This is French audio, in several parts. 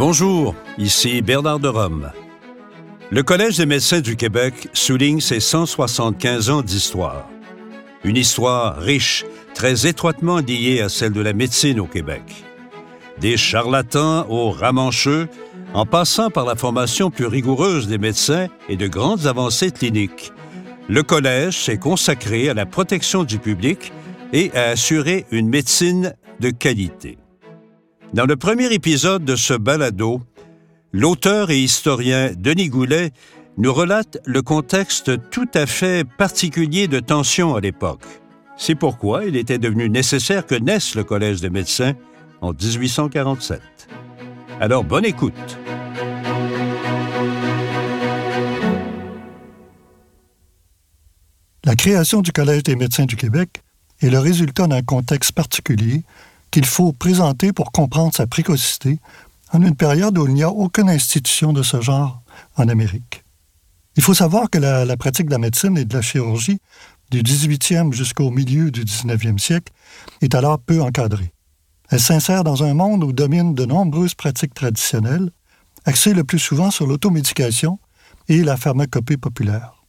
Bonjour, ici Bernard de Rome. Le Collège des médecins du Québec souligne ses 175 ans d'histoire. Une histoire riche, très étroitement liée à celle de la médecine au Québec. Des charlatans aux ramancheux, en passant par la formation plus rigoureuse des médecins et de grandes avancées cliniques. Le Collège s'est consacré à la protection du public et à assurer une médecine de qualité. Dans le premier épisode de ce balado, l'auteur et historien Denis Goulet nous relate le contexte tout à fait particulier de tension à l'époque. C'est pourquoi il était devenu nécessaire que naisse le Collège des médecins en 1847. Alors, bonne écoute. La création du Collège des médecins du Québec est le résultat d'un contexte particulier qu'il faut présenter pour comprendre sa précocité en une période où il n'y a aucune institution de ce genre en Amérique. Il faut savoir que la, pratique de la médecine et de la chirurgie du 18e jusqu'au milieu du 19e siècle est alors peu encadrée. Elle s'insère dans un monde où dominent de nombreuses pratiques traditionnelles, axées le plus souvent sur l'automédication et la pharmacopée populaire.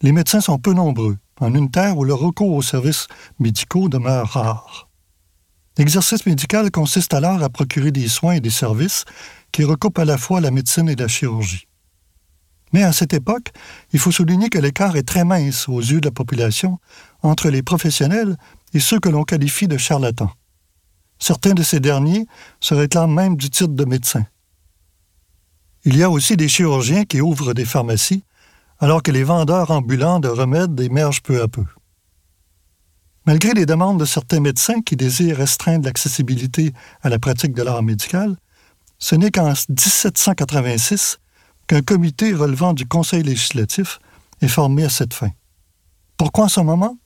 Les médecins sont peu nombreux, en une terre où le recours aux services médicaux demeure rare. L'exercice médical consiste alors à procurer des soins et des services qui recoupent à la fois la médecine et la chirurgie. Mais à cette époque, il faut souligner que l'écart est très mince aux yeux de la population entre les professionnels et ceux que l'on qualifie de charlatans. Certains de ces derniers se réclament même du titre de médecin. Il y a aussi des chirurgiens qui ouvrent des pharmacies, alors que les vendeurs ambulants de remèdes émergent peu à peu. Malgré les demandes de certains médecins qui désirent restreindre l'accessibilité à la pratique de l'art médical, ce n'est qu'en 1786 qu'un comité relevant du Conseil législatif est formé à cette fin. Pourquoi en ce moment?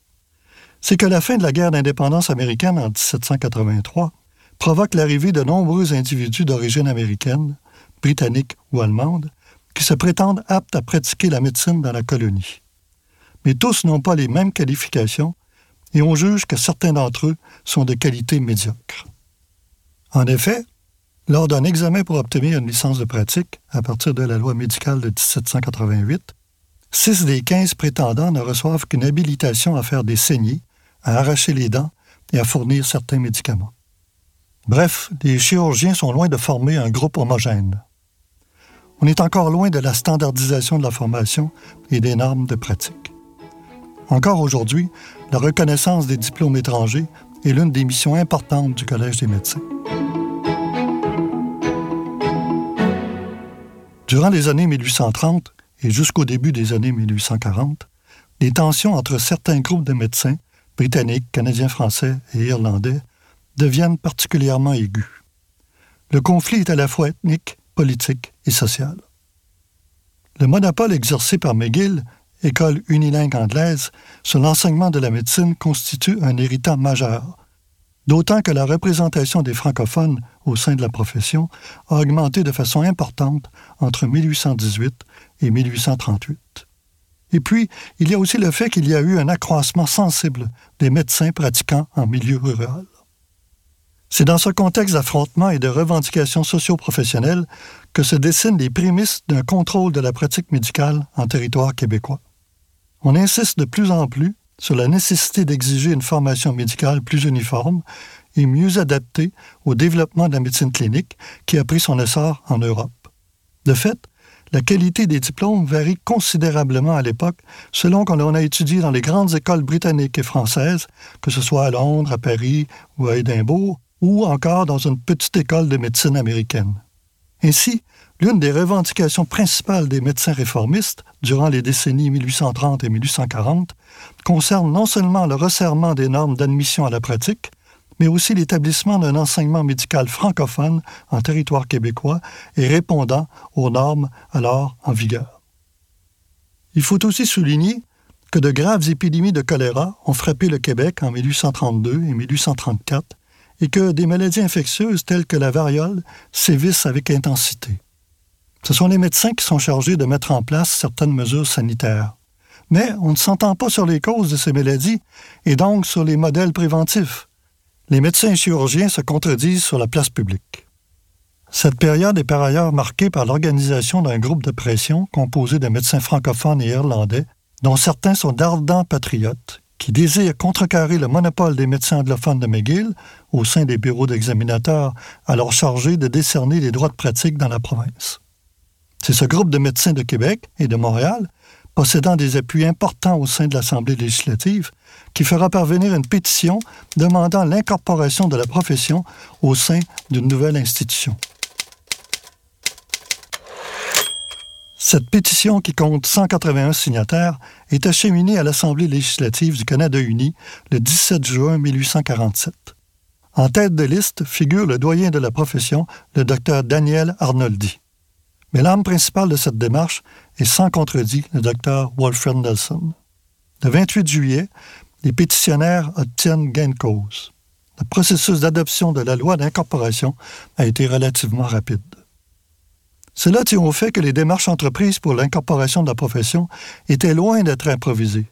C'est que la fin de la guerre d'indépendance américaine en 1783 provoque l'arrivée de nombreux individus d'origine américaine, britannique ou allemande, qui se prétendent aptes à pratiquer la médecine dans la colonie. Mais tous n'ont pas les mêmes qualifications et on juge que certains d'entre eux sont de qualité médiocre. En effet, lors d'un examen pour obtenir une licence de pratique à partir de la loi médicale de 1788, six des quinze prétendants ne reçoivent qu'une habilitation à faire des saignées, à arracher les dents et à fournir certains médicaments. Bref, les chirurgiens sont loin de former un groupe homogène. On est encore loin de la standardisation de la formation et des normes de pratique. Encore aujourd'hui, la reconnaissance des diplômes étrangers est l'une des missions importantes du Collège des médecins. Durant les années 1830 et jusqu'au début des années 1840, les tensions entre certains groupes de médecins, britanniques, canadiens français et irlandais, deviennent particulièrement aiguës. Le conflit est à la fois ethnique, politique et social. Le monopole exercé par McGill école unilingue anglaise, sur l'enseignement de la médecine constitue un héritage majeur, d'autant que la représentation des francophones au sein de la profession a augmenté de façon importante entre 1818 et 1838. Et puis, il y a aussi le fait qu'il y a eu un accroissement sensible des médecins pratiquants en milieu rural. C'est dans ce contexte d'affrontement et de revendications socio-professionnelles que se dessinent les prémices d'un contrôle de la pratique médicale en territoire québécois on insiste de plus en plus sur la nécessité d'exiger une formation médicale plus uniforme et mieux adaptée au développement de la médecine clinique qui a pris son essor en Europe. De fait, la qualité des diplômes varie considérablement à l'époque selon qu'on a étudié dans les grandes écoles britanniques et françaises, que ce soit à Londres, à Paris ou à Édimbourg, ou encore dans une petite école de médecine américaine. Ainsi, L'une des revendications principales des médecins réformistes durant les décennies 1830 et 1840 concerne non seulement le resserrement des normes d'admission à la pratique, mais aussi l'établissement d'un enseignement médical francophone en territoire québécois et répondant aux normes alors en vigueur. Il faut aussi souligner que de graves épidémies de choléra ont frappé le Québec en 1832 et 1834 et que des maladies infectieuses telles que la variole sévissent avec intensité. Ce sont les médecins qui sont chargés de mettre en place certaines mesures sanitaires. Mais on ne s'entend pas sur les causes de ces maladies et donc sur les modèles préventifs. Les médecins et chirurgiens se contredisent sur la place publique. Cette période est par ailleurs marquée par l'organisation d'un groupe de pression composé de médecins francophones et irlandais, dont certains sont d'ardents patriotes, qui désirent contrecarrer le monopole des médecins anglophones de McGill au sein des bureaux d'examinateurs, alors chargés de décerner les droits de pratique dans la province. C'est ce groupe de médecins de Québec et de Montréal, possédant des appuis importants au sein de l'Assemblée législative, qui fera parvenir une pétition demandant l'incorporation de la profession au sein d'une nouvelle institution. Cette pétition, qui compte 181 signataires, est acheminée à l'Assemblée législative du Canada uni le 17 juin 1847. En tête de liste figure le doyen de la profession, le docteur Daniel Arnoldi. Mais l'âme principale de cette démarche est sans contredit le docteur Wolfram Nelson. Le 28 juillet, les pétitionnaires obtiennent gain de cause. Le processus d'adoption de la loi d'incorporation a été relativement rapide. Cela tient au fait que les démarches entreprises pour l'incorporation de la profession étaient loin d'être improvisées.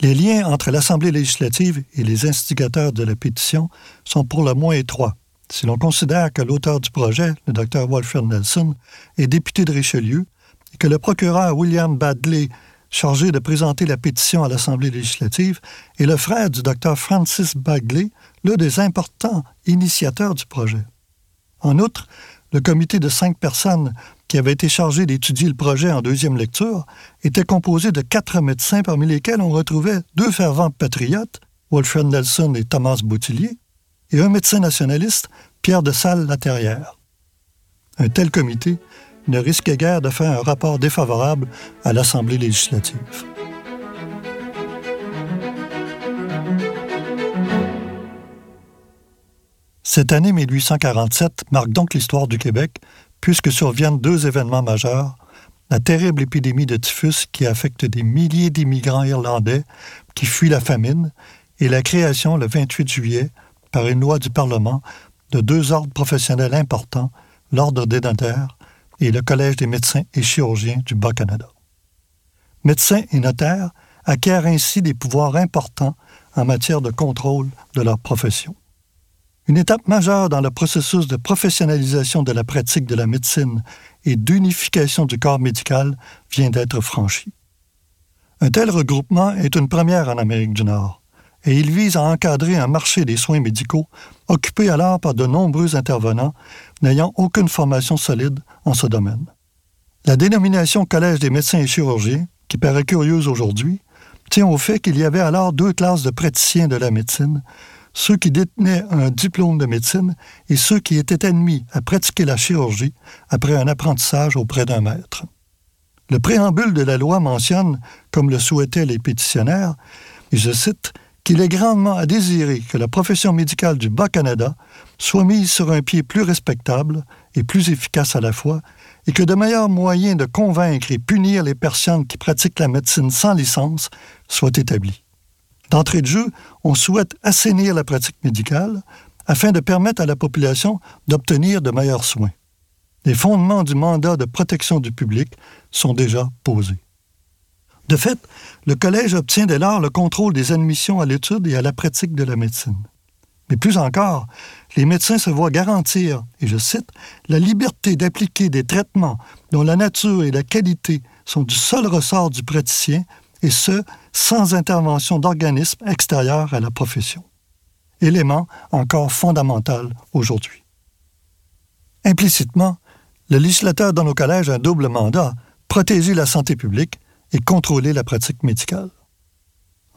Les liens entre l'Assemblée législative et les instigateurs de la pétition sont pour le moins étroits, si l'on considère que l'auteur du projet, le Dr. Walfred Nelson, est député de Richelieu et que le procureur William Badley, chargé de présenter la pétition à l'Assemblée législative, est le frère du Dr. Francis Bagley, l'un des importants initiateurs du projet. En outre, le comité de cinq personnes qui avait été chargé d'étudier le projet en deuxième lecture était composé de quatre médecins parmi lesquels on retrouvait deux fervents patriotes, Wolfred Nelson et Thomas Boutillier, et un médecin nationaliste, Pierre de Salle-Laterrière. Un tel comité ne risquait guère de faire un rapport défavorable à l'Assemblée législative. Cette année 1847 marque donc l'histoire du Québec, puisque surviennent deux événements majeurs la terrible épidémie de typhus qui affecte des milliers d'immigrants irlandais qui fuient la famine et la création le 28 juillet, par une loi du Parlement, de deux ordres professionnels importants, l'Ordre des notaires et le Collège des médecins et chirurgiens du Bas-Canada. Médecins et notaires acquièrent ainsi des pouvoirs importants en matière de contrôle de leur profession. Une étape majeure dans le processus de professionnalisation de la pratique de la médecine et d'unification du corps médical vient d'être franchie. Un tel regroupement est une première en Amérique du Nord, et il vise à encadrer un marché des soins médicaux occupé alors par de nombreux intervenants n'ayant aucune formation solide en ce domaine. La dénomination Collège des médecins et chirurgiens, qui paraît curieuse aujourd'hui, tient au fait qu'il y avait alors deux classes de praticiens de la médecine, ceux qui détenaient un diplôme de médecine et ceux qui étaient admis à pratiquer la chirurgie après un apprentissage auprès d'un maître. Le préambule de la loi mentionne, comme le souhaitaient les pétitionnaires, et je cite, qu'il est grandement à désirer que la profession médicale du Bas-Canada soit mise sur un pied plus respectable et plus efficace à la fois, et que de meilleurs moyens de convaincre et punir les personnes qui pratiquent la médecine sans licence soient établis. D'entrée de jeu, on souhaite assainir la pratique médicale afin de permettre à la population d'obtenir de meilleurs soins. Les fondements du mandat de protection du public sont déjà posés. De fait, le Collège obtient dès lors le contrôle des admissions à l'étude et à la pratique de la médecine. Mais plus encore, les médecins se voient garantir, et je cite, la liberté d'appliquer des traitements dont la nature et la qualité sont du seul ressort du praticien et ce, sans intervention d'organismes extérieurs à la profession. Élément encore fondamental aujourd'hui. Implicitement, le législateur dans nos collèges un double mandat, protéger la santé publique et contrôler la pratique médicale.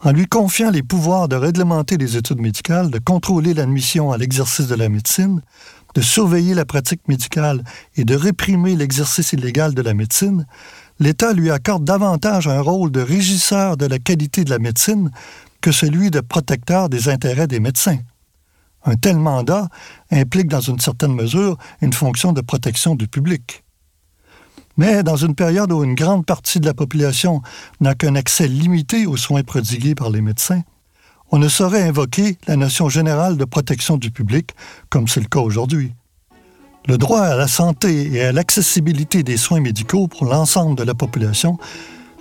En lui confiant les pouvoirs de réglementer les études médicales, de contrôler l'admission à l'exercice de la médecine, de surveiller la pratique médicale et de réprimer l'exercice illégal de la médecine, l'État lui accorde davantage un rôle de régisseur de la qualité de la médecine que celui de protecteur des intérêts des médecins. Un tel mandat implique dans une certaine mesure une fonction de protection du public. Mais dans une période où une grande partie de la population n'a qu'un accès limité aux soins prodigués par les médecins, on ne saurait invoquer la notion générale de protection du public comme c'est le cas aujourd'hui. Le droit à la santé et à l'accessibilité des soins médicaux pour l'ensemble de la population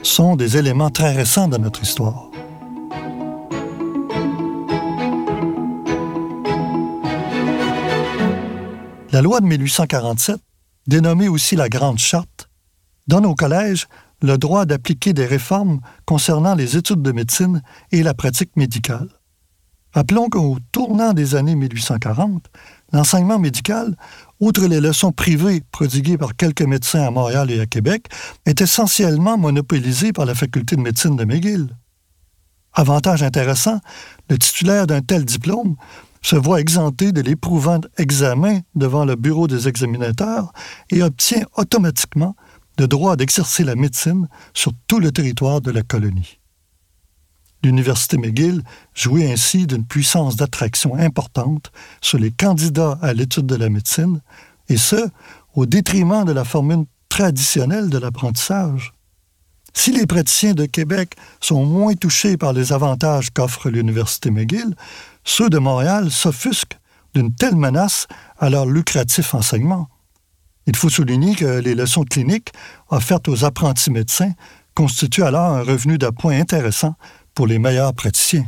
sont des éléments très récents de notre histoire. La loi de 1847, dénommée aussi la Grande Charte, donne au collège le droit d'appliquer des réformes concernant les études de médecine et la pratique médicale. Rappelons qu'au tournant des années 1840, l'enseignement médical, outre les leçons privées prodiguées par quelques médecins à Montréal et à Québec, est essentiellement monopolisé par la faculté de médecine de McGill. Avantage intéressant, le titulaire d'un tel diplôme se voit exempté de l'éprouvant examen devant le bureau des examinateurs et obtient automatiquement le droit d'exercer la médecine sur tout le territoire de la colonie. L'Université McGill jouait ainsi d'une puissance d'attraction importante sur les candidats à l'étude de la médecine, et ce, au détriment de la formule traditionnelle de l'apprentissage. Si les praticiens de Québec sont moins touchés par les avantages qu'offre l'Université McGill, ceux de Montréal s'offusquent d'une telle menace à leur lucratif enseignement. Il faut souligner que les leçons cliniques offertes aux apprentis médecins constituent alors un revenu d'appoint intéressant pour les meilleurs praticiens.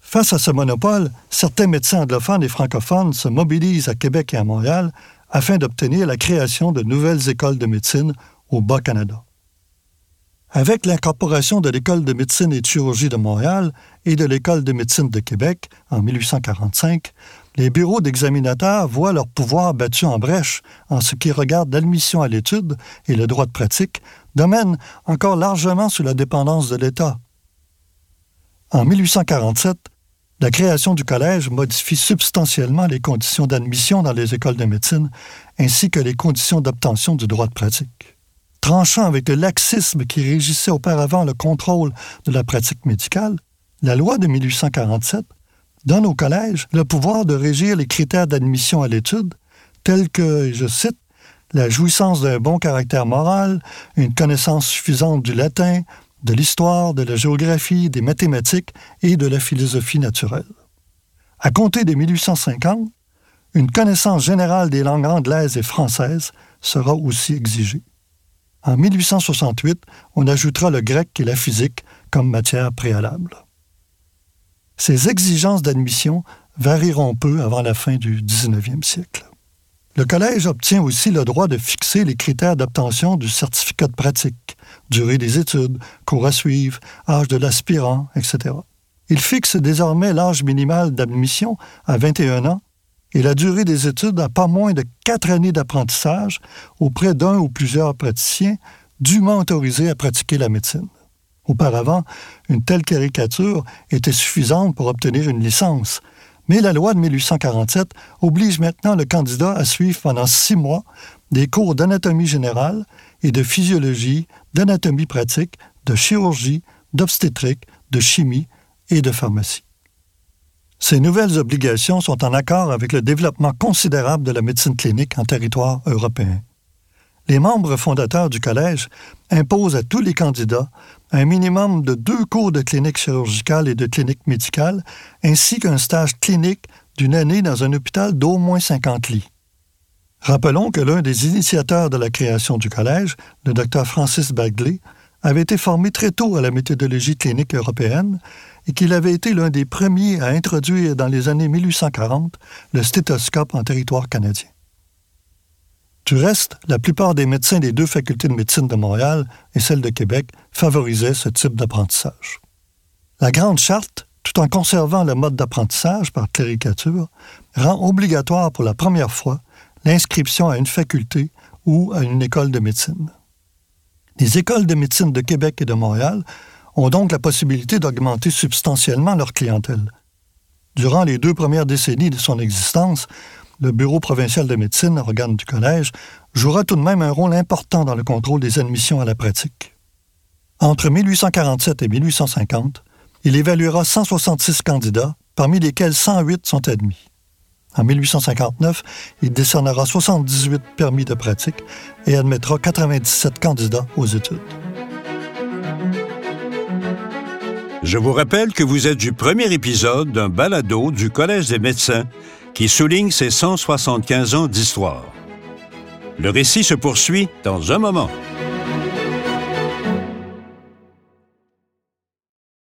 Face à ce monopole, certains médecins anglophones et francophones se mobilisent à Québec et à Montréal afin d'obtenir la création de nouvelles écoles de médecine au Bas-Canada. Avec l'incorporation de l'École de médecine et chirurgie de Montréal et de l'École de médecine de Québec en 1845, les bureaux d'examinateurs voient leur pouvoir battu en brèche en ce qui regarde l'admission à l'étude et le droit de pratique, domaine encore largement sous la dépendance de l'État. En 1847, la création du collège modifie substantiellement les conditions d'admission dans les écoles de médecine ainsi que les conditions d'obtention du droit de pratique tranchant avec le laxisme qui régissait auparavant le contrôle de la pratique médicale, la loi de 1847 donne au collège le pouvoir de régir les critères d'admission à l'étude, tels que, je cite, la jouissance d'un bon caractère moral, une connaissance suffisante du latin, de l'histoire, de la géographie, des mathématiques et de la philosophie naturelle. À compter de 1850, une connaissance générale des langues anglaises et françaises sera aussi exigée. En 1868, on ajoutera le grec et la physique comme matière préalable. Ces exigences d'admission varieront peu avant la fin du 19e siècle. Le collège obtient aussi le droit de fixer les critères d'obtention du certificat de pratique, durée des études, cours à suivre, âge de l'aspirant, etc. Il fixe désormais l'âge minimal d'admission à 21 ans et la durée des études à pas moins de quatre années d'apprentissage auprès d'un ou plusieurs praticiens dûment autorisés à pratiquer la médecine. Auparavant, une telle caricature était suffisante pour obtenir une licence, mais la loi de 1847 oblige maintenant le candidat à suivre pendant six mois des cours d'anatomie générale et de physiologie, d'anatomie pratique, de chirurgie, d'obstétrique, de chimie et de pharmacie. Ces nouvelles obligations sont en accord avec le développement considérable de la médecine clinique en territoire européen. Les membres fondateurs du collège imposent à tous les candidats un minimum de deux cours de clinique chirurgicale et de clinique médicale, ainsi qu'un stage clinique d'une année dans un hôpital d'au moins 50 lits. Rappelons que l'un des initiateurs de la création du collège, le Dr Francis Bagley, avait été formé très tôt à la méthodologie clinique européenne et qu'il avait été l'un des premiers à introduire dans les années 1840 le stéthoscope en territoire canadien. Du reste, la plupart des médecins des deux facultés de médecine de Montréal et celle de Québec favorisaient ce type d'apprentissage. La Grande Charte, tout en conservant le mode d'apprentissage par caricature, rend obligatoire pour la première fois l'inscription à une faculté ou à une école de médecine. Les écoles de médecine de Québec et de Montréal ont donc la possibilité d'augmenter substantiellement leur clientèle. Durant les deux premières décennies de son existence, le Bureau provincial de médecine, organe du collège, jouera tout de même un rôle important dans le contrôle des admissions à la pratique. Entre 1847 et 1850, il évaluera 166 candidats, parmi lesquels 108 sont admis. En 1859, il décernera 78 permis de pratique et admettra 97 candidats aux études. Je vous rappelle que vous êtes du premier épisode d'un balado du Collège des médecins qui souligne ses 175 ans d'histoire. Le récit se poursuit dans un moment.